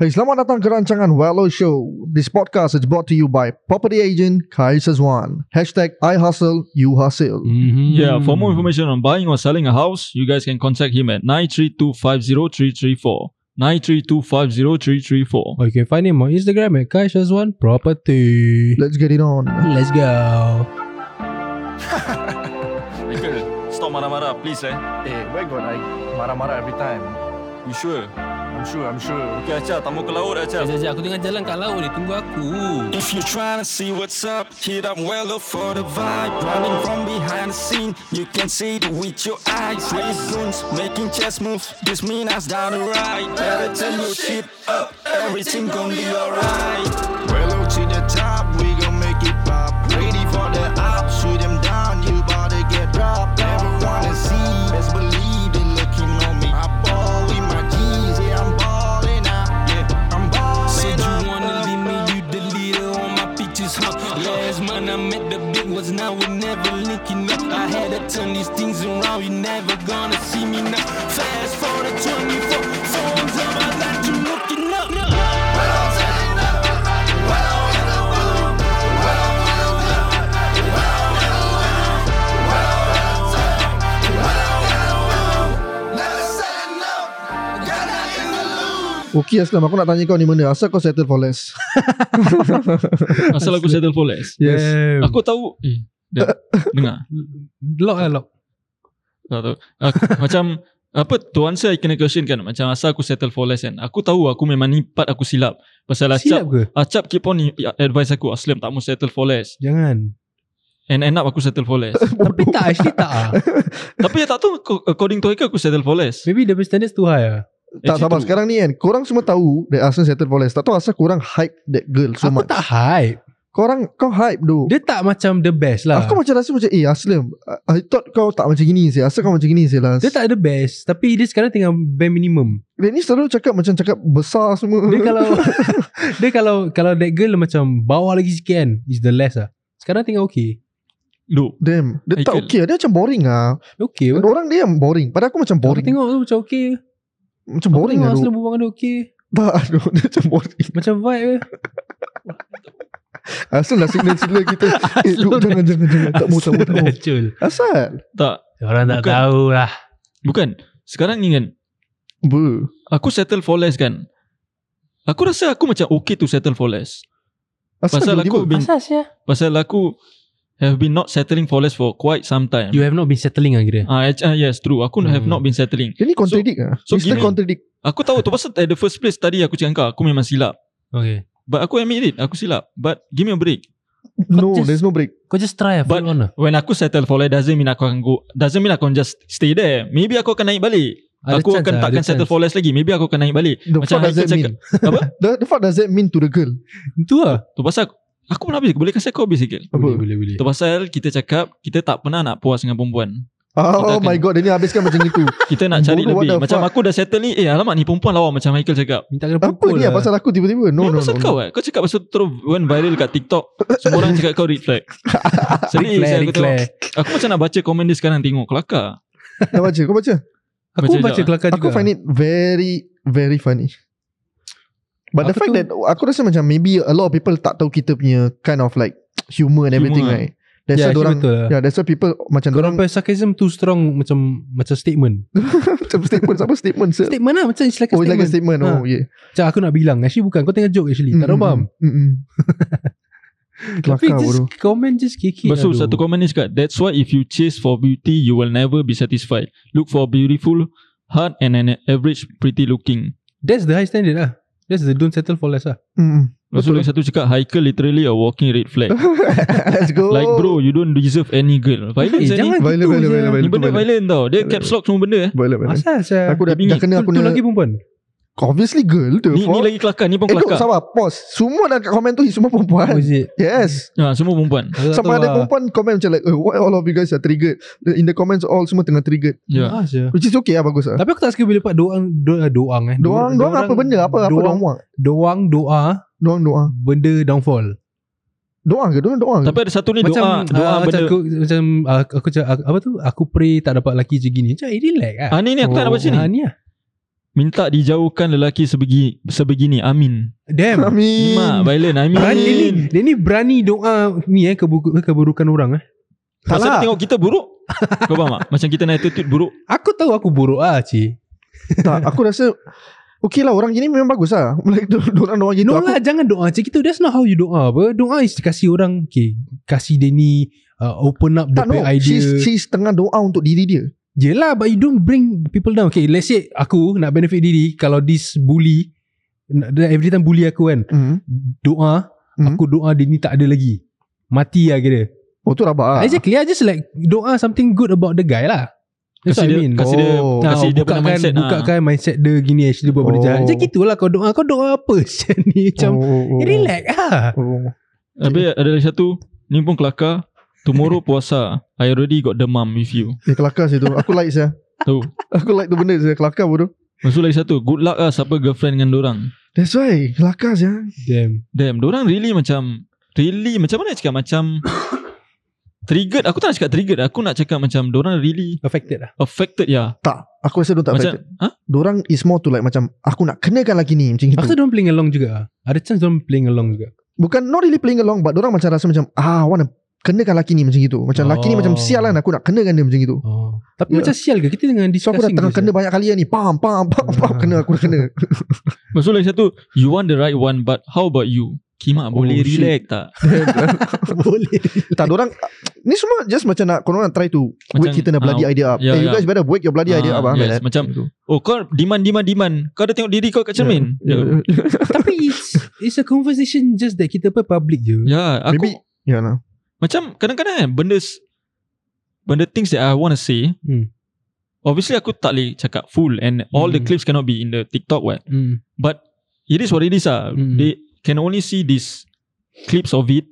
Hey, selamat datang ke rancangan Wello Show. This podcast is brought to you by Property Agent Kaiser One. Hashtag I hustle, you hustle. Mm-hmm. Yeah, for more information on buying or selling a house, you guys can contact him at 932503334. 932503334. Or you can find him on Instagram at Kaishas One Property. Let's get it on. Let's go. Michael, stop marah-marah, please eh. Eh, where got I marah-marah every time? You sure? I'm sure, I'm sure. Okay, Acha, tamu ke laut Acha. Sekejap, sekejap. Aku tengah jalan kat laut ni. Tunggu aku. If you're trying to see what's up, hit up Wello for the vibe. Running from behind the scene, you can see it with your eyes. Three goons making chess moves, this mean us down the right. Better turn your shit up, everything gon' be alright. Wello to the top, we met the big ones, now we're never linking up. I had to turn these things around, you never gonna see me now. Fast forward to 24 Okay, Aslam. Aku nak tanya kau ni mana. Asal kau settle for less? Asal aku settle for less. Yes. Damn. Aku tahu. Eh, dah, dengar. Lock lah, lock. Tak tahu. Aku, macam apa to answer I kena question kan macam asal aku settle for less kan aku tahu aku memang ni part aku silap pasal Silap Acap ke? Acap keep on advise aku Aslam tak mau settle for less Jangan. and end up aku settle for less Tapi tak, actually tak ah. tapi tak tahu according to Haikal aku settle for less Maybe the standards too high ah. Tak Actually sabar. tu. Sekarang ni kan, korang semua tahu that Aslam settle for less. Tak tahu asal korang hype that girl so Aku much. tak hype. Korang, kau hype tu. Dia tak macam the best lah. Aku macam rasa macam, eh Aslam, I, I thought kau tak macam gini sih. Asal kau macam gini sih lah. Dia tak the best. Tapi dia sekarang tengah bare minimum. Dia ni selalu cakap macam cakap besar semua. Dia kalau dia kalau kalau that girl macam bawah lagi sikit kan is the less lah. Sekarang tengah okay. Look Damn. Dia tak Haikal. okay. Dia macam boring ah. Okay? Orang dia yang boring. Pada aku macam Aku boring. tengok tu macam okay. Macam boring Aku lah. tengok tu. Aslam berbual dengan dia okay. Tak, aduh, dia macam boring. Macam vibe je. Asal lah signal-signal kita. eh, Duk, jangan, jangan, jangan. Tak mau, tak mau, tak mau. Asal? tak Orang tak Bukan. tahu lah. bukan sekarang kan Ber. aku settle for less kan aku rasa aku macam okay to settle for less Asal pasal aku been, Asal sia? pasal aku have been not settling for less for quite some time You have not been settling lah kira. Ah, uh, yes, true. Aku have Hmm. not been settling. Dia ni contradict ah. so Mr. gini- contradict. Aku tahu tu pasal at the first place tadi aku cakap kau, aku memang silap. Okay. But aku admit it, aku silap. But give me a break. No, just- there's no break. Kau just try lah. But- on lah. When aku settle for less doesn't mean aku akan go. Doesn't mean aku akan just stay there. Maybe aku akan naik balik. Ada aku akan lah, takkan settle chance. for less lagi. Maybe aku akan naik balik. The Macam fuck does that mean? Apa? The, the fuck does that mean to the girl? Itu lah. Tu pasal aku, aku pernah habis. Boleh kasih kau habis sikit? Apa? Boleh, boleh, boleh. Tu pasal kita cakap kita tak pernah nak puas dengan perempuan. Oh, Kita my god, dia ni habiskan macam itu. Kita nak cari Bodoh, what lebih. Macam fuck? aku dah settle ni. Eh alamak ni perempuan lawa macam Michael cakap. Minta kena Apa pukul ni lah. lah pasal aku tiba-tiba? No, No, no, pasal no. kau no. eh. Kau cakap pasal terus went viral kat TikTok. Semua orang cakap kau flag. Serius Declare, aku tengok. declare. Aku macam nak baca komen dia sekarang tengok kelakar. Dah baca, kau baca? Aku Baca baca sekejap. kelakar juga. Aku find it very, very funny. But the Apa fact tu? that aku rasa macam maybe a lot of people tak tahu kita punya kind of like humor and everything Humor. right. That's why actually orang betul lah. Yeah, that's why people macam Korang orang punya sarcasm too strong macam macam statement. macam statement apa statement sir? Statement lah macam it's like a Oh, it's like a statement. statement. Oh, yeah. Macam aku nak bilang Actually bukan Kau tengah joke actually Tak ada Mm, faham mm, mm. Tapi just bodoh. Comment just kiki Lepas tu satu komen ni cakap That's why if you chase for beauty You will never be satisfied Look for beautiful Heart and an average pretty looking That's the high standard lah That's the don't settle for less lah Mm, Lepas tu Betul. lagi satu cakap Haikal literally a walking red flag Let's go. Like bro You don't deserve any girl Violence Eh eh, jangan ni Violent, gitu violent, je. violent, Ni violent. benda tu violent tau Dia caps lock semua benda eh Boleh, boleh. Asal saya Aku dah, dah kena tu, aku tu kena lagi perempuan Obviously girl tu Ni, ni lagi kelakar Ni pun Eh kelakar. sabar Pause. Semua dah kat komen tu Semua Oh perempuan it? Yes. Ha, Semua perempuan. Sampai ada lah. perempuan komen macam like oh, Why all of you guys are triggered? In the comments all Semua tengah triggered. Ya. Ah, sia. Which is okay lah Bagus lah. Tapi aku tak suka bila part doang doa, doang eh. Doang Doang apa benda? Apa apa doang, doang doang doa. Doang doang benda downfall. Doang ke? Doang doang. Tapi ada satu ni macam doa. Doa ah, macam benda aku macam ah, aku, aku, apa tu? Aku pray tak dapat lelaki macam gini. Macam eh relax ah. Ah ni ni aku tak nak baca ni Ah, ni lah. Minta dijauhkan lelaki sebegi, sebegini. Amin. Damn. Amin. Mak, violent. Amin. Berani dia ni, dia ni berani doa ni eh kebu- keburukan orang eh. Tak Pasal lah. tengok kita buruk. Kau faham tak? Macam kita nak attitude buruk. Aku tahu aku buruk ah, cik. Tak, aku rasa Okay lah orang gini memang bagus lah Like orang orang gitu No aku, lah jangan doa Cik kita That's not how you doa apa Doa is kasih orang Okay Kasih dia ni uh, Open up Tak the no idea she's, she's tengah doa untuk diri dia Yelah but you don't bring people down Okay let's say Aku nak benefit diri Kalau this bully Every time bully aku kan hmm. Doa Hmm. Aku doa dia ni tak ada lagi Mati lah kira Oh tu rabak lah Exactly I just like Doa something good about the guy lah That's Kasih what I dia, mean kasih dia, Oh. kasih dia punya bukakan, mindset. lah. Bukakan mindset dia gini Actually dia buat benda Oh. jahat Macam gitulah kau doa Kau doa apa Macam ni Macam oh, oh, oh. Relax lah oh. Habis ada lagi satu. Ni pun kelakar. Tomorrow puasa. I already got demam with you. Eh kelakar sih tu Aku like saya Tahu. Aku like tu benda saya Kelakar bodoh Lepas tu lagi satu. Good luck lah siapa girlfriend dengan dorang. That's why Kelakar saya Damn Damn, dorang really macam really macam mana nak cakap macam triggered. Aku tak nak cakap triggered. Aku nak cakap macam dorang really Affected lah affected ya. Tak Aku rasa dia tak Macam affected ha? Dorang is more to like macam Aku nak kenakan lagi ni Macam Aku gitu rasa diorang playing along juga. Ada chance diorang playing along juga Bukan not really playing along But dorang macam rasa macam Ah I wanna Kenakan laki ni macam gitu Macam laki ni Oh. macam Sial lah Aku nak kenakan dia macam gitu oh. Tapi Yeah. macam sial ke Kita dengan So aku dah discussing tengah kena banyak kali lah ni Pam pam pam pam Ah. Kena aku dah kena tu lagi satu, you want the right one but how about you? Kimak Oh, boleh shit. relax tak? Boleh Tak dorang Ni semua just macam nak Korang nak try to Macam, Wake kita nak bloody ah, idea up ya, Eh you ya. guys better wake your bloody Ah, idea up ah, yes, that. macam-. Oh kau demand demand demand. Kau dah tengok diri kau kat cermin. Ya. Tapi it's It's a conversation Just that kita pun public je Ya, aku Maybe Ya lah macam kadang-kadang kan benda benda things that I want to say. Hmm. Obviously aku tak boleh cakap full and all the Hmm. clips cannot be in the TikTok what. hmm. But it is what it is ah. Hmm. They can only see these clips of it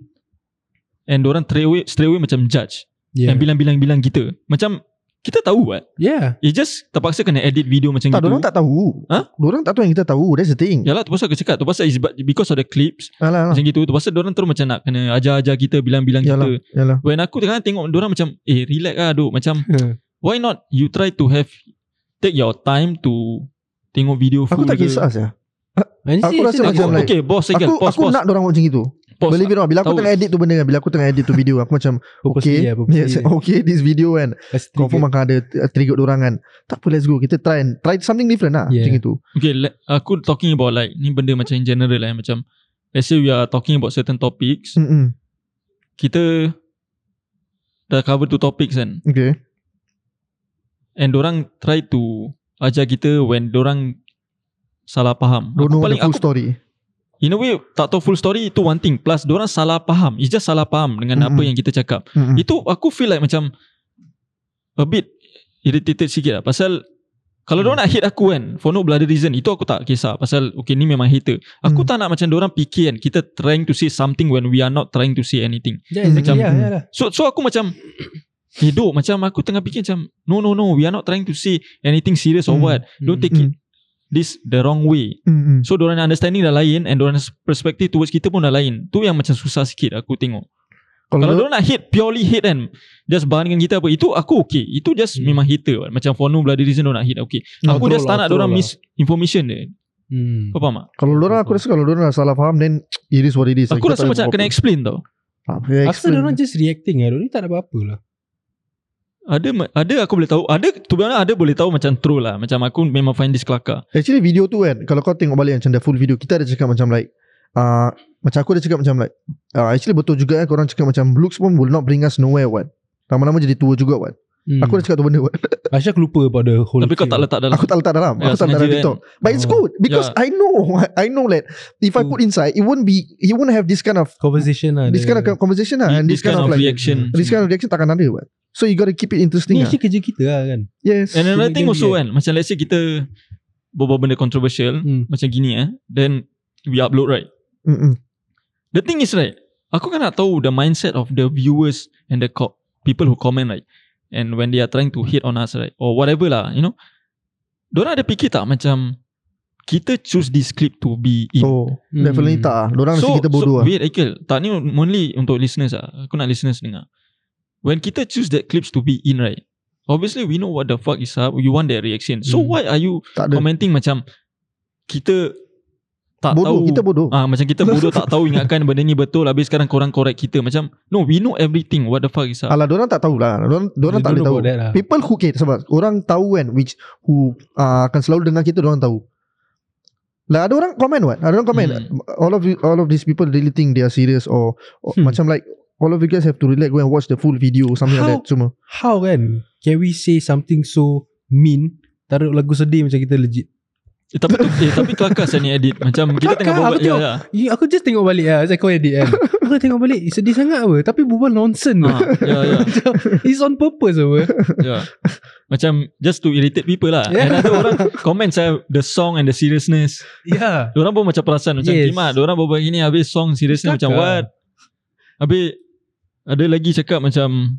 and orang straight away straight away macam judge Yeah and bilang-bilang-bilang kita. Macam kita tahu what. Yeah. It just terpaksa kena edit video macam Tak gitu. dorang tak tahu. Ha? Dorang tak tahu yang kita tahu. That's the thing. Yalah tu pasal aku cakap. Tu pasal is because of the clips Alah alah Macam gitu. Tu pasal dorang terus macam nak Kena ajar-ajar kita Bilang-bilang Yalah. kita. Yalah When aku tengah tengok Dorang macam Eh relax lah duk. Macam Why not You try to have Take your time to Tengok video full Aku tak kisah Aku rasa macam like- Okay boss Aku Pause aku pause, nak dorang macam itu pause. Believe it or not Bila aku Tahu. tengah edit tu benda kan Bila aku tengah edit tu video Aku macam Okay yes, lah. Okay this video kan Confirm trigger. akan ada uh, Trigger dorang kan Tak apa let's go Kita try and Try something different lah Yeah. Macam itu Okay Aku talking about like Ni benda macam in general lah Macam Let's say we are talking about certain topics Mm-mm. Kita Dah cover two topics kan Okay And dorang try to Ajar kita When dorang Salah faham Don't know Aku the paling full aku story In a way Tak tahu full story Itu one thing Plus dorang salah faham It's just salah faham Dengan Mm-mm. apa yang kita cakap Mm-mm. Itu aku feel like macam A bit Irritated sikit lah Pasal Kalau Hmm. dorang nak hate aku kan For no bloody reason Itu aku tak kisah Pasal okay ni memang hater Aku Hmm. tak nak macam dorang fikir kan Kita trying to say something When we are not trying to say anything Yeah, exactly. Macam- yeah, yeah lah. So so aku macam dok macam aku tengah fikir macam No no no We are not trying to say Anything serious or Hmm. what Don't take it This the wrong way Mm-mm. So dorang understanding dah lain And dorang perspective towards kita pun dah lain Tu yang macam susah sikit aku tengok Kalau Kalau dorang nak hate Purely hate kan Just bandingkan kita apa Itu aku okay Itu just Hmm. memang hater what. Macam for no bloody reason Dorang nak hate okay No, Aku just lah, tak nak dorang lah. misinformation dia Hmm. Kau faham tak? Kalau dorang aku rasa Kalau dorang dah salah faham Then It is what it is Aku Kita rasa macam kena explain tau apa. Aku rasa orang just reacting lah. Ni tak ada apa-apa lah. Ada ada aku boleh tahu. Ada tu biar ada boleh tahu macam troll lah. Macam aku memang find this kelakar. Actually video tu kan Kalau kau tengok balik Macam the full video Kita ada cakap macam like uh, Macam aku ada cakap macam like uh, Actually betul juga kan Korang cakap macam Looks pun will not bring us nowhere what? Lama-lama jadi tua juga what? Hmm. Aku dah cakap tu benda what? Actually aku lupa about the whole Tapi kau tak letak dalam Aku tak letak dalam. Ya, Aku tak letak dalam TikTok. But it's Oh. good Because Ya. I know I know that If I Oh. put inside It won't be He won't have this kind of Conversation lah. This kind of conversation lah And This this kind of like reaction. This kind of reaction takkan ada what So you gotta keep it Ni interesting lah. actually kerja kita lah kan. Yes. And another To thing also kan? Macam let's say kita Berbual benda controversial Hmm. Macam gini eh Then We upload right? Mm-mm. The thing is right Aku kan nak tahu The mindset of the viewers And the co- people who comment right? And when they are trying to hate on us right? Or whatever lah You know? Diorang ada fikir tak macam Kita choose this clip to be in? Oh Hmm. Definitely tak lah. Diorang rasa kita bodoh so, lah. Wait Aikil Tak ni only untuk listeners lah. Aku nak listeners dengar When kita choose that clips to be in right obviously we know what the fuck is up. You want their reaction. So Hmm. why are you Tak ada. commenting macam kita tak Bodoh, tahu kita bodoh. Ah macam kita bodoh tak tahu ingatkan benda ni betul habis sekarang korang correct kita macam no we know everything what the fuck is up. Alah, orang tak tahu lah. Orang, tak boleh tahu. that lah. People who okay, sebab orang tahu kan which who uh, akan selalu dengar kita orang tahu. Lah ada orang komen what? Ada orang komen Hmm. all of you- all of these people really think they are serious or, or Hmm. macam like all of you guys have to relax go and watch the full video something How? like that semua. How kan Can we say something so Mean Taruh lagu sedih Macam kita legit Eh, tapi tu eh, tapi kelakar saya ni edit macam kita Kelakar, tengah aku berbual ya, tengok. ya. Ya, Aku just tengok balik lah Saya kau edit kan Aku tengok balik Sedih sangat apa Tapi berbual nonsense Ah, ya ya Macam It's on purpose apa ya. Macam just to irritate people lah. Yeah. And ada orang comment saya the song and the seriousness. Ya Diorang pun macam perasan macam Yes. Kimak Diorang berbual gini Habis song seriousness macam Kelakar. what Habis Ada lagi cakap macam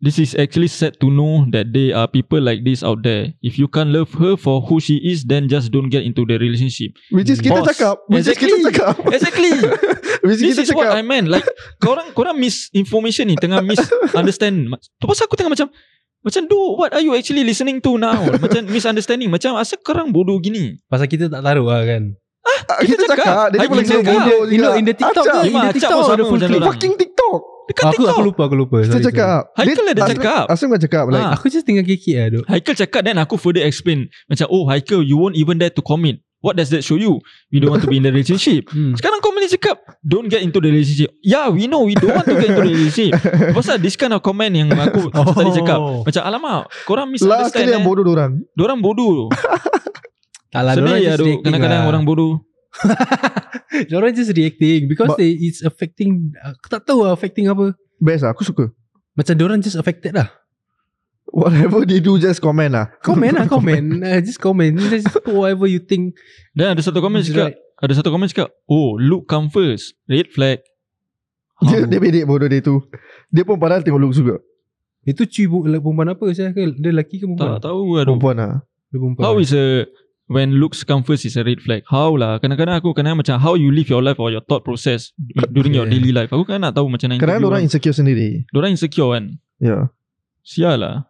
This is actually sad to know That there are people like this out there If you can't love her For who she is Then just don't get into the relationship Which is kita Boss. cakap. Which is kita Exactly. cakap. Exactly Which is This kita is what cakap. I meant Like Korang korang misinformation ni Tengah misunderstand Tu pasal aku tengah macam Macam do What are you actually listening to now Macam misunderstanding Macam asal korang bodoh gini Pasal kita tak taruh lah kan Ah, kita Kita cakap. cakap. Dia pun lagi kita cakap. bodoh In juga. the- in the TikTok Acap. Kimak In the TikTok the full clip? Fucking TikTok. Dekat aku, TikTok aku lupa Aku lupa Kita Sorry, cakap. Haikal ada cakap. Aslam kan cakap. Like, Ah. Aku just tinggal kekek lah duk Haikal cakap Then aku further explain Macam oh Haikal You won't even dare to commit What does that show you We don't want to be in the relationship hmm. Sekarang kau ni cakap Don't get into the relationship Yeah we know We don't want to get into the relationship Pasal this kind of comment Yang aku Oh. tadi cakap Macam alamak Korang last misunderstand kali yang eh. bodoh dorang. Dorang bodoh Tak lah Sedih ya Kadang-kadang lah. orang bodoh Diorang just reacting Because But- they it's affecting Aku tak tahu lah affecting apa Best lah. Aku suka. Macam diorang just affected lah Whatever they do just comment lah. Comment lah comment uh, Just comment Just put whatever you think Dan ada satu komen is cakap right. Ada satu komen cakap Oh look come first Red flag Dia, How? dia bedek bodoh dia tu. Dia pun padahal tengok look juga. Itu cuy bu- perempuan apa saya ke Dia lelaki ke perempuan Tak tahu aduh Perempuan lah. Dia perempuan How is a When looks come first is a red flag How lah Kadang-kadang aku kadang macam How you live your life Or your thought process During your Yeah. daily life Aku kan nak tahu macam mana Kadang-kadang orang orang, insecure sendiri. orang insecure kan Ya. Yeah. Sial lah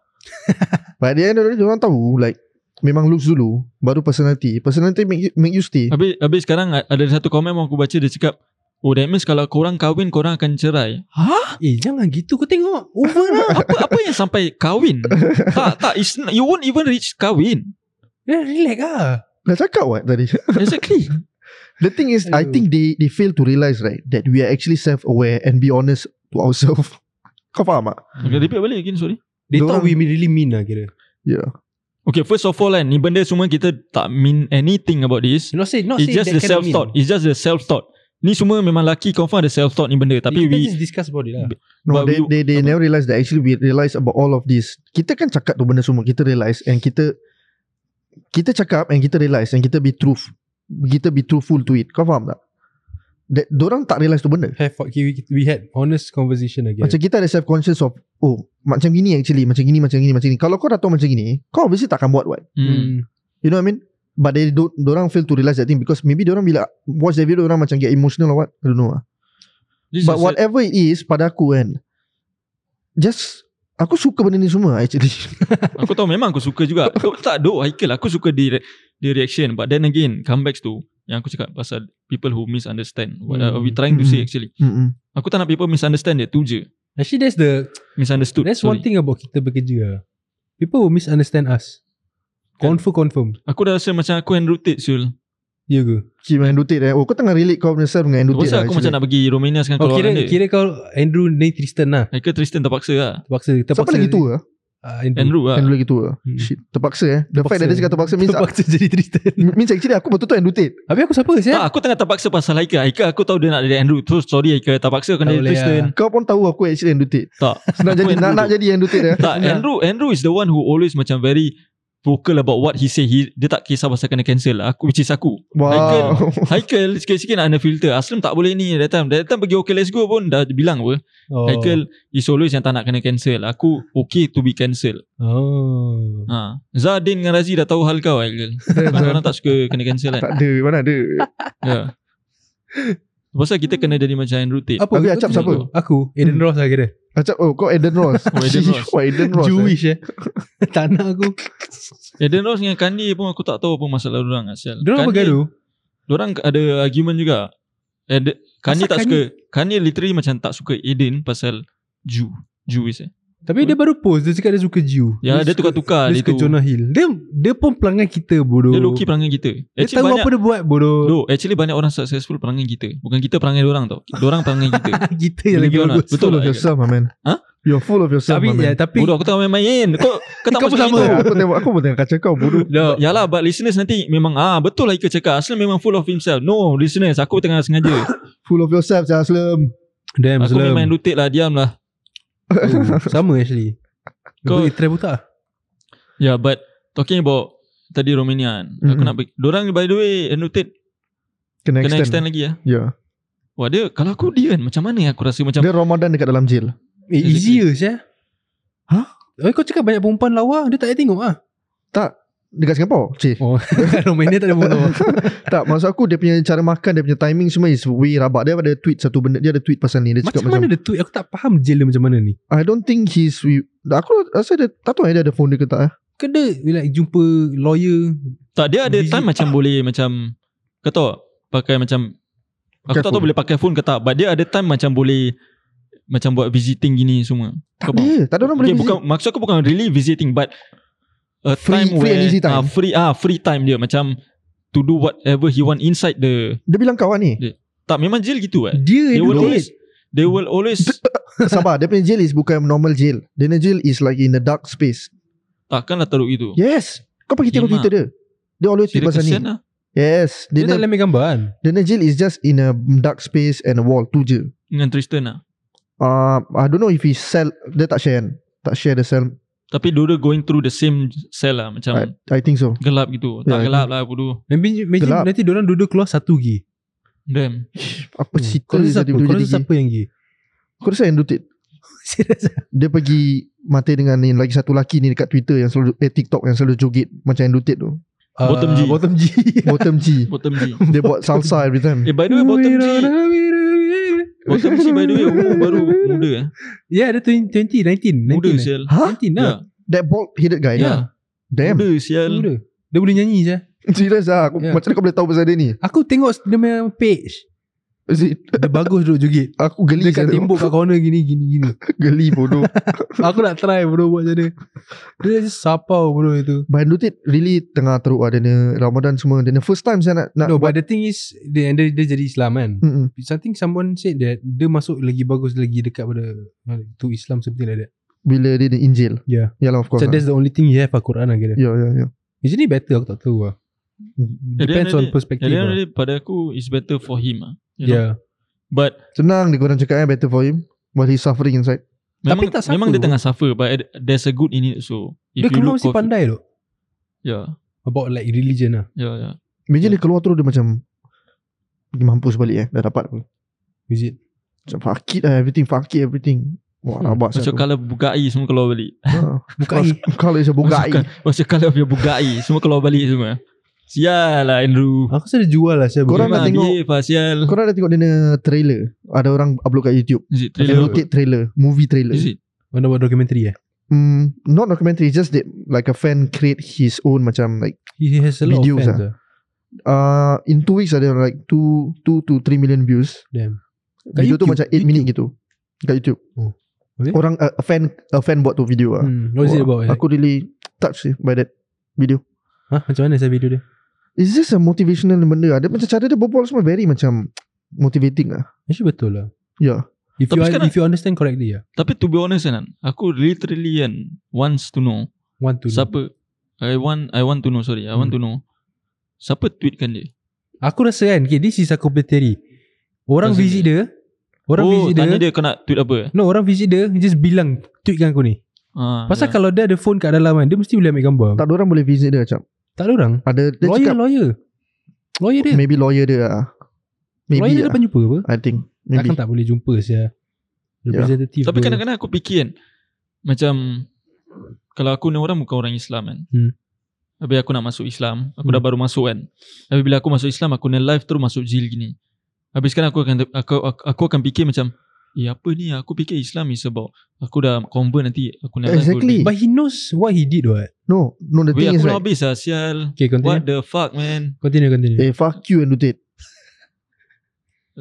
But at the end of orang tahu like memang looks dulu, baru personality. Personality make you, make you stay. Habis, habis sekarang Ada satu komen yang aku baca Dia cakap Oh that means Kalau korang kahwin Korang akan cerai Hah? Eh jangan gitu Kau tengok Over lah Apa apa yang sampai kahwin Tak tak it's, You won't even reach kahwin Dah relax lah Dah cakap what tadi? Exactly The thing is, I Aduh. think they they fail to realize right that we are actually self-aware and be honest to ourselves. Kau faham tak? Okay, repeat balik again sorry They Diorang- thought we really mean lah kira Yeah. Okay first of all kan Ni benda semua kita Tak mean anything about this Not say Not It's say just the kind of self thought mean. It's just the self thought Ni semua memang laki confirm ada self thought ni benda Tapi Kita we just discuss about it lah No, But they, we- they they never realize that actually we realize about all of this. Kita kan cakap tu benda semua, kita realize and kita kita cakap and kita realize and kita be truth. Kita be truthful to it. Kau faham tak? That dorang tak realize tu benda. Have we, we had honest conversation again Macam kita ada self conscious of oh macam gini actually macam gini macam gini macam gini. Kalau kau dah tahu macam gini, kau obviously takkan buat what. hmm. hmm. You know what I mean? But they don't Dorang fail to realize that thing Because maybe dorang bila Watch the video Dorang macam get emotional or what I don't know lah This But whatever it is Pada aku kan Just Aku suka benda ni semua actually Aku tahu memang aku suka juga Duk, Tak duk Haikal Aku suka di, di reaction But then again Come back to Yang aku cakap pasal People who misunderstand What are we trying to say Mm. actually Mm-mm. Aku tak nak people misunderstand dia Tu je Actually that's the Misunderstood That's sorry. one thing about kita bekerja. People will misunderstand us Kan? Confirm confirm Aku dah rasa macam Aku and rotate Syul Ya ke? Cik dengan Endutit eh. Oh kau tengah relate kau punya self dengan Tu Endutit pasal aku macam nak pergi Romania sekarang Oh Kalau kira, orang dia kira kau Andrew ni Tristan lah. Haikal Tristan terpaksa lah? Terpaksa terpaksa Siapa lagi tua uh, Andrew, Andrew lah. Andrew lagi tua. Hmm. Shit Terpaksa eh. The fact that dia cakap terpaksa Means, Terpaksa jadi Tristan. means actually aku betul-betul Endutit Habis aku siapa Tak siap? aku tengah terpaksa pasal Haikal. Haikal aku tahu dia nak jadi Andrew. So sorry Haikal Terpaksa Tak kena jadi boleh Tristan. Lah. Kau pun tahu aku actually Endutit Tak. Nak jadi nak, Andrew nak tu. jadi Endutit eh. Tak Andrew Andrew is the one who always macam very vocal about what he say he, Dia tak kisah pasal kena cancel lah aku, Which is aku. Wow. Haikal sikit-sikit nak ada filter. Aslam tak boleh ni That time. That time pergi okay let's go pun Dah bilang apa. Oh. Haikal is always yang tak nak kena cancel. Aku okay to be cancel. Oh. ha. Zadin dengan Razi dah tahu hal kau Haikal Orang tak suka kena cancel kan. Tak ada Mana ada. Ya Pasal kita kena jadi macam Andrew Tate. Apa? Habis kau Acap siapa? Aku, Eden Hmm. Ross lah kira. Macam oh kau Eden Ross. Oh, Eden Ross. oh, Eden Ross. eh. Jewish eh. tak nak aku. Eden Ross dengan Kanye pun aku tak tahu apa masalah orang asal. Dia orang apa gaduh? Diorang ada argument juga. Ed, Kanye Asal tak Kanye- suka. Kanye literally macam tak suka Eden pasal Jew. Jewish eh. Tapi dia baru post Dia cakap dia suka Jew Ya, dia suka- tukar-tukar Dia dia suka tu. Jonah Hill Dia dia pun pelanggan kita bodoh Dia low-key pelanggan kita. Dia tahu banyak, apa dia buat bodoh Do, actually banyak orang successful pelanggan kita. Bukan kita pelanggan orang tau. Diorang pelanggan kita. Kita yang lagi bagus Betul Full lah. of yourself, my man. Huh? You're full of yourself, Tapi my ya, tapi Bodoh aku tengah main-main. Kau kau tak pun sama. itu. aku tengok aku pun tengok kacau kau bodoh. Dah. Yalah but listeners nanti memang ah betul lah Ika cakap Aslam memang full of himself. No listeners aku tengah sengaja. Full of yourself, Aslam. Damn aku memang lutik lah diam lah. Oh, Sama actually Kau- Kau try buta Yeah but talking about tadi Romania kan. Aku Mm-mm. nak bagi, Dorang by the way Annotate Kena kena extend. extend lagi ya. Ya. Wah dia kalau aku dia kan macam mana aku rasa macam Dia Ramadan dekat dalam jail. Eh Exactly. easier saya Hah? Eh kau cakap banyak perempuan lawa Dia tak payah tengok ah. Tak. Dekat Singapore. Cik. Oh Romania tak ada lawa Tak, maksud aku dia punya cara makan, dia punya timing semua is way rabak. Dia ada tweet satu benda, dia ada tweet pasal ni. Dia cakap Macam macam, mana dia tweet Aku tak faham jail dia macam mana ni I don't think he's, we, aku rasa dia, tak tahu eh, dia ada phone dia ke tak eh. Kan dia like, jumpa lawyer tak dia ada time macam boleh macam kau tahu tak, pakai macam aku tak tahu boleh pakai phone ke tak but dia ada time macam boleh macam buat visiting gini semua. Tak ada. Tak ada orang boleh Okay, visit. bukan maksud aku bukan really visiting but a Free- time free where and easy time. Ah, free ah free time dia macam to do whatever he want inside the Dia bilang kawan ni. tak memang jail gitu eh. Dia They will always they will always Sabar, dia punya jail is bukan normal jail. Dia punya jail is like in a dark space. takkanlah taruh itu. Yes. Kau pergi tengok. Twitter dia. Dia always Kira pasal ni. lah. Yes. Dia Dia, tak dia, boleh ambil gambar kan dia punya jail is just in a dark space and a wall. Tu je. Dengan Tristan lah. Uh, I don't know if he sell, dia tak share kan. Tak share the cell. Tapi dua going through the same cell lah macam I, I think so. gelap gitu. Tak Yeah, gelap lah bodoh. Imagine, imagine Gelap. nanti diorang duduk keluar satu gigi Damn. Apa Hmm. cerita Kau rasa dia siapa? tiba-tiba Kau jadi rasa siapa yang gigi Kau rasa yang dutit Serius ah? Dia pergi Mati dengan ni Lagi satu lelaki ni Dekat Twitter yang selalu Eh TikTok yang selalu joget Macam yang dutit tu Bottom G. Bottom G Bottom G Bottom G. Dia buat salsa every time Eh by the way bottom G. Bottom G by the way umur baru muda eh. Ya dia 20, 20 19 Muda 19 eh. sial. Huh? 19 Ya. lah That bald headed guy Ya. Damn Muda sial. Muda Dia boleh nyanyi je Serius lah aku, Ya. Macam mana kau boleh tahu pasal dia ni Aku tengok dia punya page Dia bagus duduk joget Aku geli Dia kat saya tembok kat corner gini gini gini. Geli bodoh. Aku nak try bro buat macam dia Dia just sapau bro itu. But Dutit really Tengah teruk lah Dia ni Ramadan semua. Dia ni first time saya nak, nak No but the thing is Dia, dia, dia jadi Islam kan? Mm-mm. Something someone said that Dia masuk lagi bagus Lagi dekat pada To Islam something like that. Bila dia di Injil. Yeah. Yalah of course So lah. that's the only thing you have Al-Quran lah kira. Ya ya ya. Usually better? Aku tak tahu lah. End Depends of on perspective At the end of lah. pada aku is better for him ah. You know? Yeah But Senang dia korang cakap eh Better for him But he's suffering inside memang tak suffer memang dia tengah suffer but there's a good in it so. Dia keluar mesti pandai tu Yeah. About like religion lah Yeah, yeah. Imagine dia keluar terus dia macam Pergi mampus balik eh Dah dapat pun Is it Macam fakit lah Everything fakit everything Wah Hmm. rabak Macam kalau bugai semua keluar balik. Buka air Kalau dia bugai Macam kalau punya bugai semua keluar balik semua. Sial lah Andrew. Aku rasa dia jual lah saya Korang nak Memang tengok- dia, Fasial. Korang dah tengok dia punya trailer Ada orang upload kat YouTube Is it Trailer? Rotate trailer Movie trailer Is it? Mana buat documentary eh mm, Not documentary Just that Like a fan create his own Macam like He has a lot Videos of fans ah. lah uh, In two weeks ada like 2 2 to 3 million views Damn Kat Video tu YouTube? macam 8 minit gitu Kat YouTube Oh. Okay. Orang uh, a fan A fan buat tu video lah hmm. What is it about eh? Aku really touched sih By that video Hah? Macam mana saya video dia It's just a motivational benda lah. Dia macam cara dia berbual semua very macam motivating lah. Actually betul lah Ya. If Tapi you sekarang- if you understand correctly ya Tapi to be honest kan, aku literally kan wants to know Want to know. siapa I want I want to know sorry, I want Hmm. to know siapa tweetkan dia. Aku rasa kan okay, This is a commentary Orang Pasal visit dia Orang oh, visit tanya dia, dia kau nak tweet apa? No orang visit dia Just bilang Tweetkan aku ni Ah, Pasal ya. kalau dia ada phone kat dalam kan Dia mesti boleh ambil gambar Tak ada orang boleh visit dia macam. Tak ada orang Ada dia Lawyer cakap lawyer Lawyer dia maybe lawyer dia lah. Maybe Lawyer dia lah. dapat jumpa apa I think. Maybe. Takkan tak boleh jumpa saya Representative Tapi dia. kadang-kadang aku fikir kan Macam Kalau aku ni orang bukan orang Islam kan Hmm. Habis aku nak masuk Islam Aku Hmm. dah baru masuk kan Tapi bila aku masuk Islam Aku ni live terus masuk jil gini Habis sekarang aku akan aku, aku, aku akan fikir macam Eh apa ni? Aku fikir Islam is about Aku dah convert nanti Aku nak Exactly. But he knows what he did what? No, no the Weh thing is aku dah right. habis lah Sial. Okay continue. What the fuck man? Continue continue. Eh, fuck you and Dutit.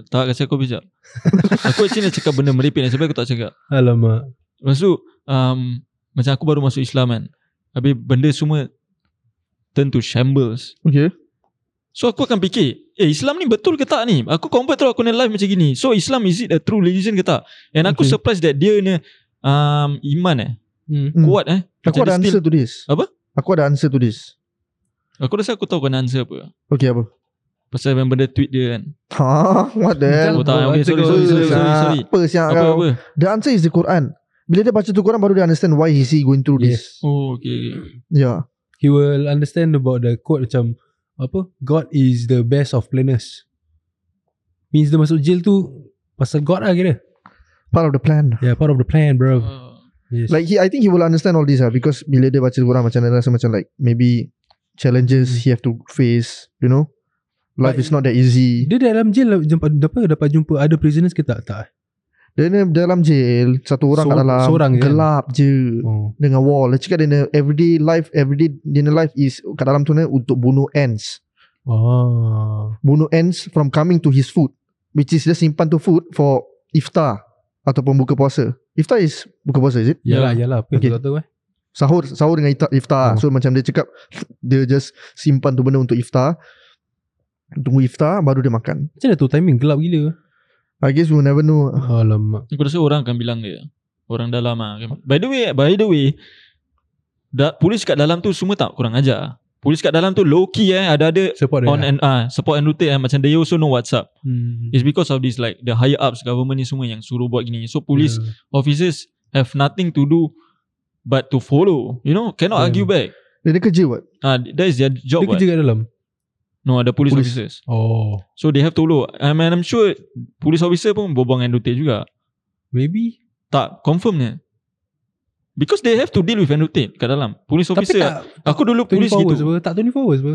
Tak kasi aku sekejap Aku actually nak cakap benda merepek Sebab aku tak cakap. Alamak. Lepas tu um, Macam aku baru masuk Islam kan. Habis benda semua Turn to shambles. Okay. So aku akan fikir Eh Islam ni betul ke tak ni Aku convert terus aku nak live macam gini So Islam is it a true religion ke tak And aku Okay. surprised that dia ni um, Iman eh hmm. Hmm. Kuat eh Aku ada dia answer still, to this. Apa? Aku ada answer to this. Aku rasa aku tahu kena answer apa Okay, apa? Pasal yang benda tweet dia kan Ha, what the hell? Oh tak okay, sorry, sorry, sorry, sorry, sorry. Apa siap Apa kau? apa The answer is the Quran. Bila dia baca tu Quran baru dia understand why is he going through this. Yes Oh okay, okay. Yeah. He will understand about the quote macam Apa God is the best of planners Means dia masuk jail tu Pasal God lah kira Part of the plan. Yeah part of the plan bro Uh, Yes Like he, I think he will understand all this ah because bila dia baca Quran macam dia rasa macam like maybe challenges he have to face, you know. Life But- is not that easy. Dia dalam jail jumpa, apa, dapat jumpa ada prisoners ke tak? Tak Dia ni dalam jail Satu orang kat Seor- dalam seorang je kan? Gelap je oh. Dengan wall Dia cakap dia ni everyday life Everyday dia ni life is Kat dalam tu ni Untuk bunuh ants oh. Bunuh ants From coming to his food Which is dia simpan tu food For iftar Ataupun buka puasa Iftar is Buka puasa is it? Yalah yalah Apa Okay. okay. tahu eh Sahur Sahur dengan iftar, iftar. Oh. So macam dia cakap Dia just Simpan tu benda untuk iftar Tunggu iftar Baru dia makan Macam mana tu timing gelap gila I guess we will never know. Alamak. Aku rasa orang akan bilang dia. Orang dalam lah By the way By the way da, Polis kat dalam tu Semua tak kurang ajar. Polis kat dalam tu low key eh Ada-ada Support dia On and ah Support and rotate eh. Macam they also know what's up hmm. It's because of this like The higher ups government ni semua Yang suruh buat gini. So police yeah. officers Have nothing to do But to follow. You know Cannot Yeah. argue back. Dia, dia kerja what Ah, That is their job Dia kerja kat dalam No ada police, Police. officers Oh So they have to follow I mean I'm sure Police officer pun Berbual dengan rotate juga Maybe Tak confirm ni Because they have to deal with annotate kat dalam. Police Tapi officer. tak aku dulu 24 polis gitu. apa Tak 24 hours apa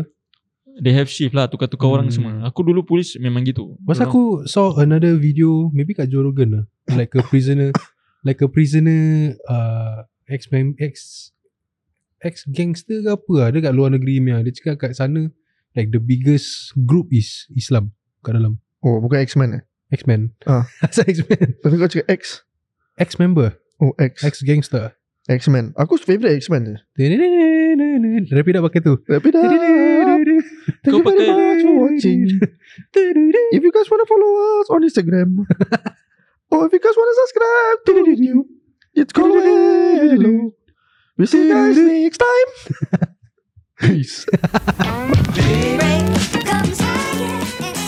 They have shift lah tukar-tukar Hmm. orang semua. Aku dulu polis memang gitu. Masa aku saw another video Maybe kat Joe Rogan lah Like a prisoner Like a prisoner uh, Ex ex Ex gangster ke apa lah Dia kat luar negeri punya Dia cakap kat sana Like the biggest group is Islam Kat dalam. Oh bukan X-Men eh? X-Men. Ah. Asal X-Men? Tapi kau cakap X. Ex-member Oh X. Ex-gangster X-Men. Aku favourite X-Men je. Rapid up pakai tu. Dah. Thank Kau pakai- watching. If you guys want to follow us on Instagram. Or if you guys want to subscribe to the new It's called Hello We'll see you guys next time Peace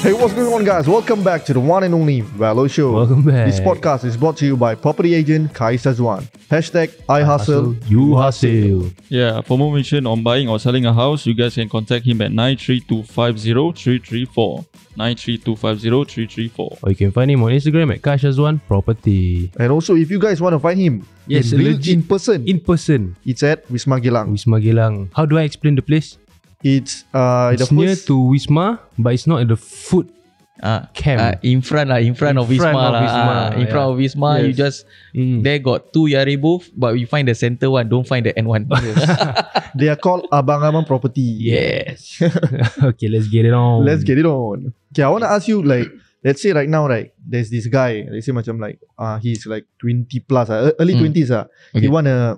Hey what's going on guys Welcome back to the one and only Valo Show Welcome back This podcast is brought to you by property agent Kai Sazwan Hashtag I hustle You hustle Yeah, for more information on buying or selling a house, you guys can contact him at 93250-334. 93250-334. Or you can find him on Instagram at Kashazwan Property. And also if you guys want to find him Yes, in, legit. in person In person, It's at Wisma Gilang Wisma Gilang. How do I explain the place? It's uh It's the near first to Wisma, but it's not at the foot Ah, camp. ah, in front lah, in front In of Wisma front of lah. Wisma, Ah, in front yeah. of Wisma, you just Mm. there got two Yari booth, but we find the center one. Don't find the end one. They are called Abang Abang Property. yes. okay, let's get it on. Let's get it on. Okay, I want to ask you like, let's say right now, right, there's this guy. Let's say macam like, uh, he's like 20 plus, uh, early Mm. 20s. Uh, He wanna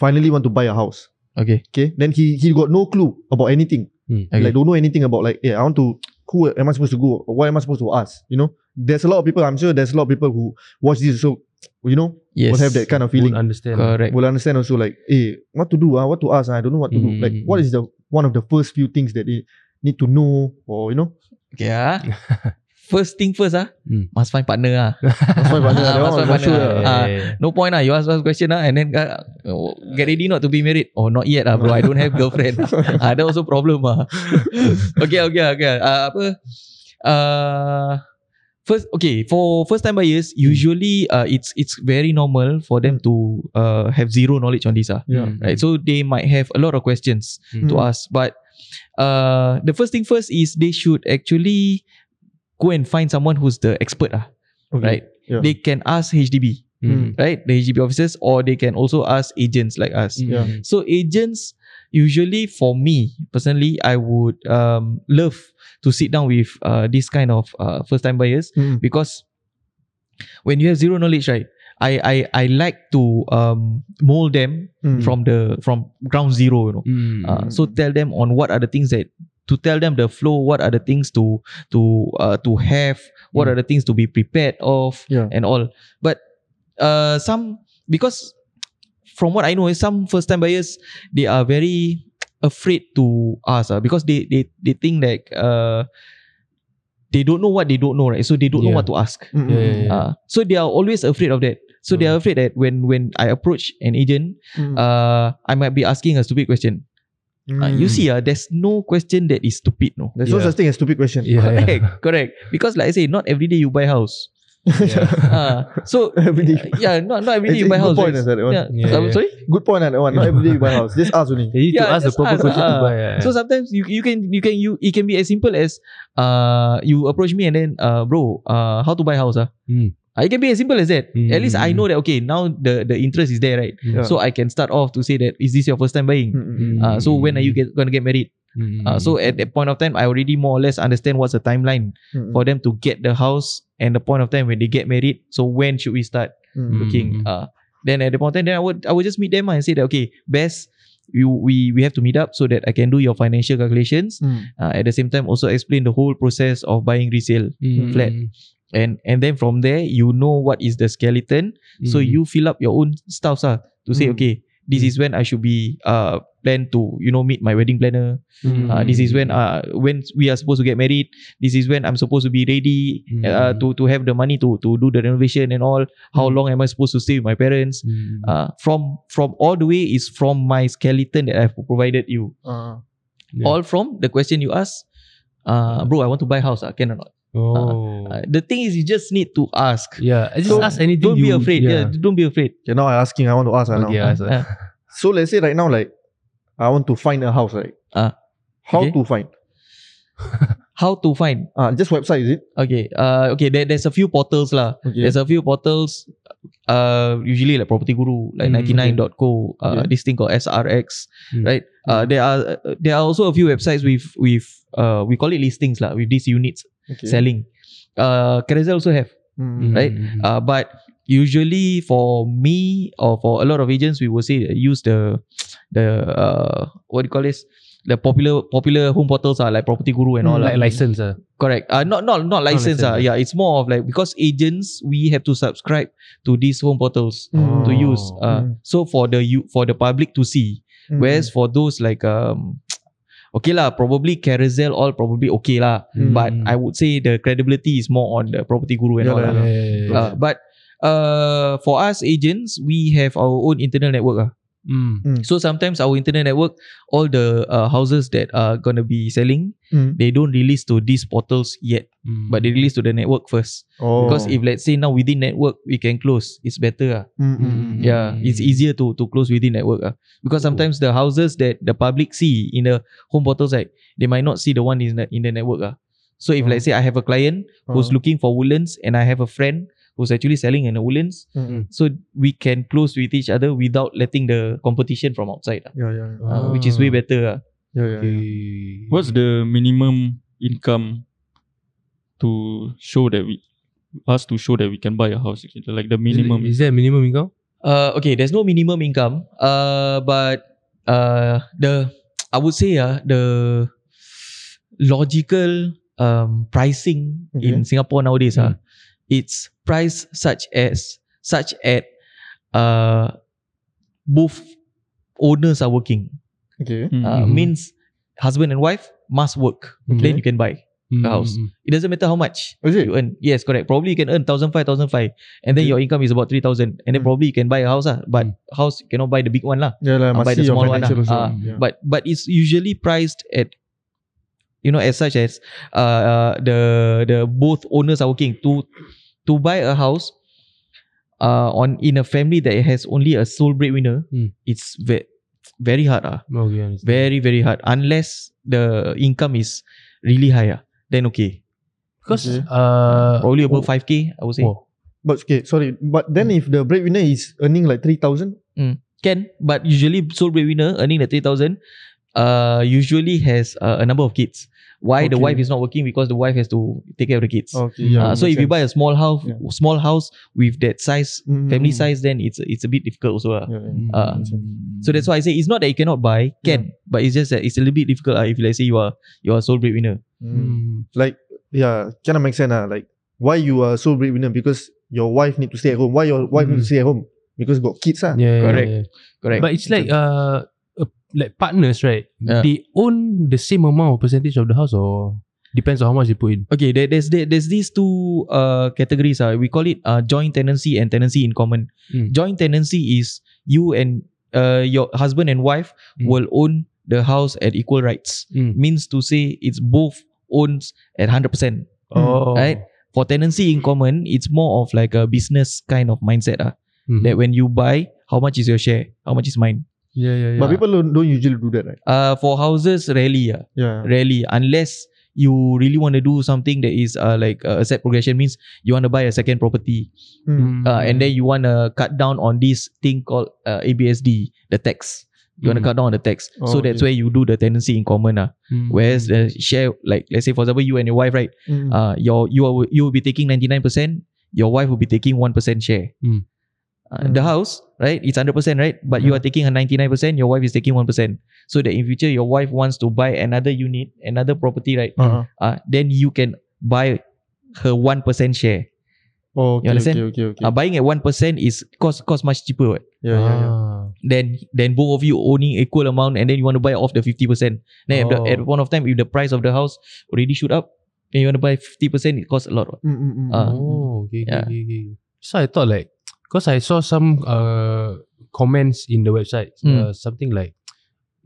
finally want to buy a house. Okay. Okay, then he he got no clue about anything. Mm. Okay. Like don't know anything about like, yeah, I want to. Who am I supposed to go? What am I supposed to ask? You know, there's a lot of people. I'm sure there's a lot of people who watch this. So you know, Yes. will have that kind of feeling. Won't understand. Correct. will understand also like, eh, what to do? Uh, what to ask? ah? I don't know what to do. Mm, Like, mm, what is the one of the first few things that they need to know, or you know, Okay ah. First thing first ah, Hmm. must find partner ah. that's why partner. Ah, must find for sure. partner. ah. Ah, no point lah. You ask us question ah, and then uh, get ready not to be married. Oh, not yet ah, bro. I don't have girlfriend. ah, that also problem ah. okay, okay, okay. Uh, apa? Uh, first, okay. For first time buyers, usually uh, it's it's very normal for them to uh have zero knowledge on this ah. Yeah. Right. So they might have a lot of questions to Mm. ask, but uh, the first thing first is they should actually go and find someone who's the expert ah, Okay. right? Yeah. They can ask HDB, Mm. right? The HDB officers, or they can also ask agents like us. Yeah. So agents usually for me personally, I would um, love to sit down with uh, this kind of uh, first time buyers Mm. because when you have zero knowledge, right? I I I like to um, mold them Mm. from the from ground zero, you know. Mm. Uh, so tell them on what are the things that to tell them the flow, what are the things to to uh, to have, what are the things to be prepared of, Yeah. and all. But uh, some because from what I know, some first time buyers they are very afraid to ask uh, because they they they think that uh, they don't know what they don't know, right? So they don't know what to ask. Mm, mm, Yeah, mm. yeah, yeah. Uh, so they are always afraid of that. So they are afraid that when when I approach an agent, Mm. uh, I might be asking a stupid question. Uh, you Mm. see, uh, there's no question that is stupid, no. There's no Yeah. such thing as stupid question. Yeah, yeah. Correct, correct. Because like I say, not every day you buy house. Yeah. Uh, so Every day. yeah, not not every day you buy it's house. good point, right? is that one. Yeah. Yeah, Uh, yeah. Sorry. Good point, that one. Not every day you buy house. Just ask only. You need Yeah, to ask the proper ask, question to ah. buy. yeah. So sometimes you you can you can you it can be as simple as uh you approach me and then uh bro uh how to buy house ah. Hmm. Uh, it can be as simple as that. Hmm. At least I know that okay now the the interest is there right. Yeah. So I can start off to say that is this your first time buying? Mm, mm, mm. Uh, so when are you get, gonna get married? Mm. Uh, so at that point of time, I already more or less understand what's the timeline Mm, mm. for them to get the house and the point of time when they get married. So when should we start Mm. looking? Mm. Uh, then at the point of time, then I would I would just meet them and say that okay, best you we we have to meet up so that I can do your financial calculations. Mm. Uh, at the same time, also explain the whole process of buying resale. Mm. flat. And and then from there, you know what is the skeleton. So Mm. you fill up your own stuff ah, to say Mm. okay, this is when I should be uh plan to you know meet my wedding planner. Mm. Uh, this is when uh when we are supposed to get married. This is when I'm supposed to be ready uh, Mm. to to have the money to to do the renovation and all. How long am I supposed to stay with my parents? Mm. Uh, from from all the way is from my skeleton that I've provided you. Uh, Yeah. All from the question you ask. Uh, bro, I want to buy house. Uh, can or not? Oh. Uh, the thing is, you just need to ask. yeah. I just So, ask anything. Don't be afraid. Yeah. don't be afraid. okay, now I asking, I want to ask. Okay. now. ask, Uh, So let's say right now, like, I want to find a house, right? Ah, How okay. to find? how to find? Ah, just website, is it? Okay. Uh, okay. There, there's a few portals lah. Okay. There's a few portals. Uh, usually like Property Guru, like Mm, 99.co. Uh, Okay. this thing called SRX, Mm. right? Uh, there are uh, there are also a few websites with with uh we call it listings lah with these units okay. selling. Uh, Carousel also have. Mm. right? Mm. Uh, but usually for me or for a lot of agents, we will say use the the uh what do you call this? The popular popular home portals are like Property Guru and all. Mm, lah. Like license. Uh. Correct. Uh, not not not license. license, uh, ah. yeah, it's more of like because agents we have to subscribe to these home portals Mm. to use. Uh, Mm. so for the you for the public to see. Mm. Whereas for those like um. Okay lah, probably Carousel all probably okay lah. Mm. But I would say the credibility is more on the Property Guru and Yeah all lah, lah. yeah. Yeah. Uh, but uh, for us agents, we have our own internal network. ah. Mm. So sometimes our internal network, all the uh, houses that are gonna be selling, Mm. they don't release to these portals yet, Mm. but they release to the network first. Oh. Because if let's say now within network we can close, it's better. ah. Mm, mm, Mm. mm. Yeah, it's easier to to close within network. ah. Because sometimes the houses that the public see in the home portals, like they might not see the one in the in the network. ah. So if Oh. let's say I have a client who's Oh. looking for Woodlands and I have a friend who's actually selling in the Woodlands, Mm, mm. so we can close with each other without letting the competition from outside, ah. Yeah, yeah, yeah. Uh, which is way better. ah. yeah, yeah, yeah. What's the minimum income to show that we us to show that we can buy a house? Like the minimum. Is, is there a minimum income? Uh, okay, there's no minimum income. Uh, but uh, the I would say uh, the logical um pricing in Singapore nowadays ah, it's priced such as such at uh both owners are working. Okay. Mm, Uh, Mhm. Means husband and wife must work. Then you can buy. Mm, house. mm, It doesn't matter how much Is it? you earn. Yes, correct. Probably you can earn thousand five, thousand five, and then Okay. your income is about three thousand, and then Mm. probably you can buy a house ah. But Mm. house you cannot buy the big one lah. Yeah, lah. Uh, Must buy the small one financial lah. also. Ah, yeah. But but it's usually priced at you know as such as uh, uh the the both owners are working to to buy a house uh on in a family that has only a sole breadwinner. Mm. It's ve- very hard ah. mm. Okay. Very very hard unless the income is really high ah. Then okay. Because Okay. uh, Probably above 5k, I would say. Oh. But okay, sorry. But then if the breadwinner is earning like 3,000, Can, but usually sole breadwinner earning the 3000 uh, usually has uh, a number of kids. Why the wife is not working? Because the wife has to take care of the kids. okay, uh, so if you buy a small house, Yeah. small house with that size, Mm, family mm, size, then it's it's a bit difficult also. lah. Yeah, yeah. Uh, So that's why I say it's not that you cannot buy, can, but it's just that it's a little bit difficult uh, if let's say you are you are sole breadwinner. Mm. mm, Like, yeah, kind of make sense. Uh, like, why you are so breadwinner? Because your wife need to stay at home. Why your wife need to stay at home? Because got kids. Ah. yeah, Correct. yeah, yeah. Correct. But it's like uh, uh, like partners, right? Yeah. They own the same amount of percentage of the house, or depends on how much they put in. Okay, there, there's there, there's these two uh categories. Uh, we call it uh joint tenancy and tenancy in common. Mm. Joint tenancy is you and uh your husband and wife Mm. will own the house at equal rights. Mm. Means to say it's both owns at hundred percent. Oh, Right? For tenancy in common, it's more of like a business kind of mindset. Uh, Mhm. That when you buy, how much is your share? How much is mine? Yeah, yeah, yeah. But people don't, don't usually do that, right? Uh for houses, rarely. Uh, Yeah. rarely unless you really want to do something that is uh, like uh, asset progression means you want to buy a second property Mm. uh, and then you want to cut down on this thing called uh, ABSD the tax you want to Mm. cut down on the tax Oh, so that's okay. where you do the tenancy in common uh. Mm. whereas the share like let's say for example you and your wife right Mm. uh, your you are, you will be taking 99% your wife will be taking 1% share Mm. uh, the house right it's 100% right but you are taking a 99% your wife is taking 1% so that in future your wife wants to buy another unit another property right Uh-huh. uh, then you can buy her 1% share Oh, okay, You understand? okay, okay, okay. uh, buying at 1% is cost cost much cheaper what? yeah, yeah, yeah. Ah. then then both of you owning equal amount and then you want to buy off the 50% then at, the, Oh. at one of time if the price of the house already shoot up then you want to buy 50% it costs a lot what? Mm, mm, mm, Ah. mm, mm. Oh, okay, okay, Yeah. okay, okay. So I thought like, because I saw some uh comments in the website, Mm. uh, something like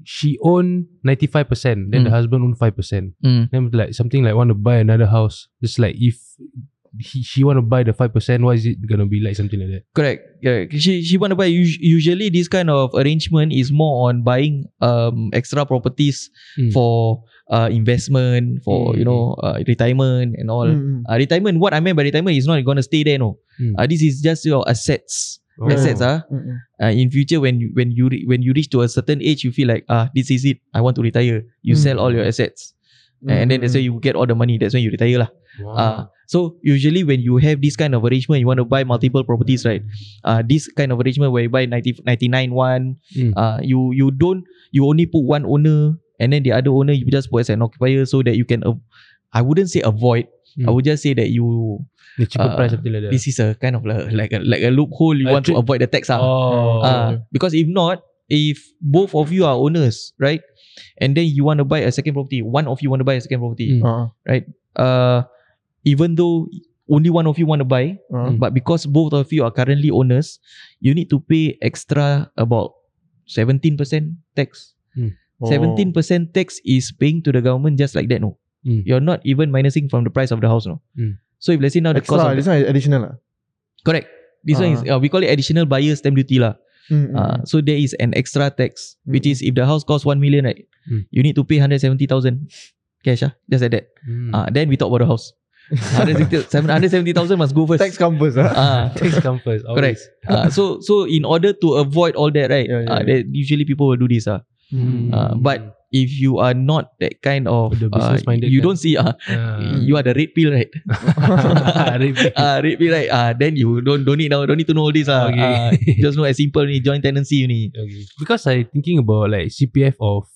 she owned ninety five percent, then the Mm. husband owned five percent. Mm. Then like something like want to buy another house. Just like if he, she want to buy the five percent, why is it gonna be like something like that? correct correct she she want to buy usually this kind of arrangement is more on buying um extra properties Mm. for uh investment for Mm. you know uh, retirement and all Mm, mm. uh, retirement what i mean by retirement is not going to stay there no Mm. uh, this is just your assets Oh. assets ah Mm, mm. uh, in future when you when you re- when you reach to a certain age you feel like ah this is it i want to retire you Mm. sell all your assets and then that's where you get all the money that's when you retire lah Wow. uh, so usually when you have this kind of arrangement you want to buy multiple properties right uh, this kind of arrangement where you buy 90, 99 one Mm. uh, you you don't you only put one owner and then the other owner you just put as an occupier so that you can av- I wouldn't say avoid I Mm. would just say that you the cheaper uh, price, something like that. this is a kind of like like a, like a loophole you A want to avoid the tax ah. oh, Ah, because if not, if both of you are owners, right, and then you want to buy a second property, one of you want to buy a second property, Mm. Uh, uh, even though only one of you want to buy, uh, Mm. but because both of you are currently owners, you need to pay extra about seventeen percent tax. oh. Seventeen percent tax is paying to the government just like that. No, Mm. you're not even minusing from the price of the house. No. Mm. So if let's say now the cost Extra, of this one is additional lah. correct, this one is uh, we call it additional buyer stamp duty lah. Mm, Uh, so there is an extra tax, which Mm. is if the house costs 1 million, right? Mm. You need to pay 170,000 cash, ah, just like that. Mm. Ah, then we talk about the house. 170,000 must go first. Tax come first. ah. Ah, Tax come first. correct. always. Ah, so so in order to avoid all that, right? Yeah, yeah, ah, yeah. that usually people will do this. Ah, Mm. Ah, but if you are not that kind of, The ah, business-minded you kind. don't see. Ah, Ah. you are the red pill, right? Red pill. Ah, red pill, right? Ah, then you don't don't need now, don't need to know all this. Ah, Okay. Ah, just know as simple ni joint tenancy ni. Okay. Because I thinking about like CPF of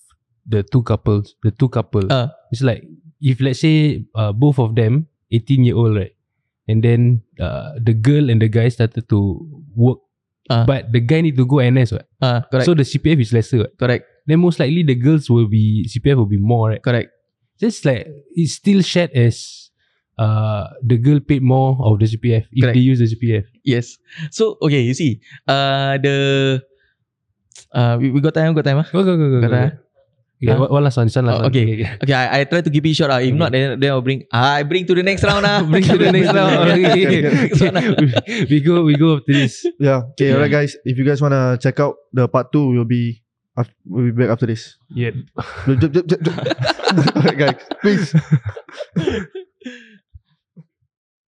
the two couples, the two couple. Ah. It's like if let's say uh, both of them 18 year old, right? And then uh, the girl and the guy started to work. Ah. But the guy need to go NS, right? Ah, correct. So the CPF is lesser. Right? correct. Then most likely the girls will be CPF will be more, right? Correct. Just like it's still shared as uh the girl paid more of the CPF if Correct. they use the CPF. Yes. So okay, you see, uh, the uh, we, we got time, got time, ah. Go go go go. Got go. ah? Yeah, Huh? one, one last one. This one last Oh, one. okay. Okay, I, I try to keep it short. Ah, if Okay. not, then then I'll bring. Ah, I bring to the next round. Ah, Bring to the next round. Okay. Next one, ah. we go we go after this. Yeah. Okay, alright guys. If you guys wanna check out the part two, we'll be af- we'll be back after this. Yeah. Alright guys, peace.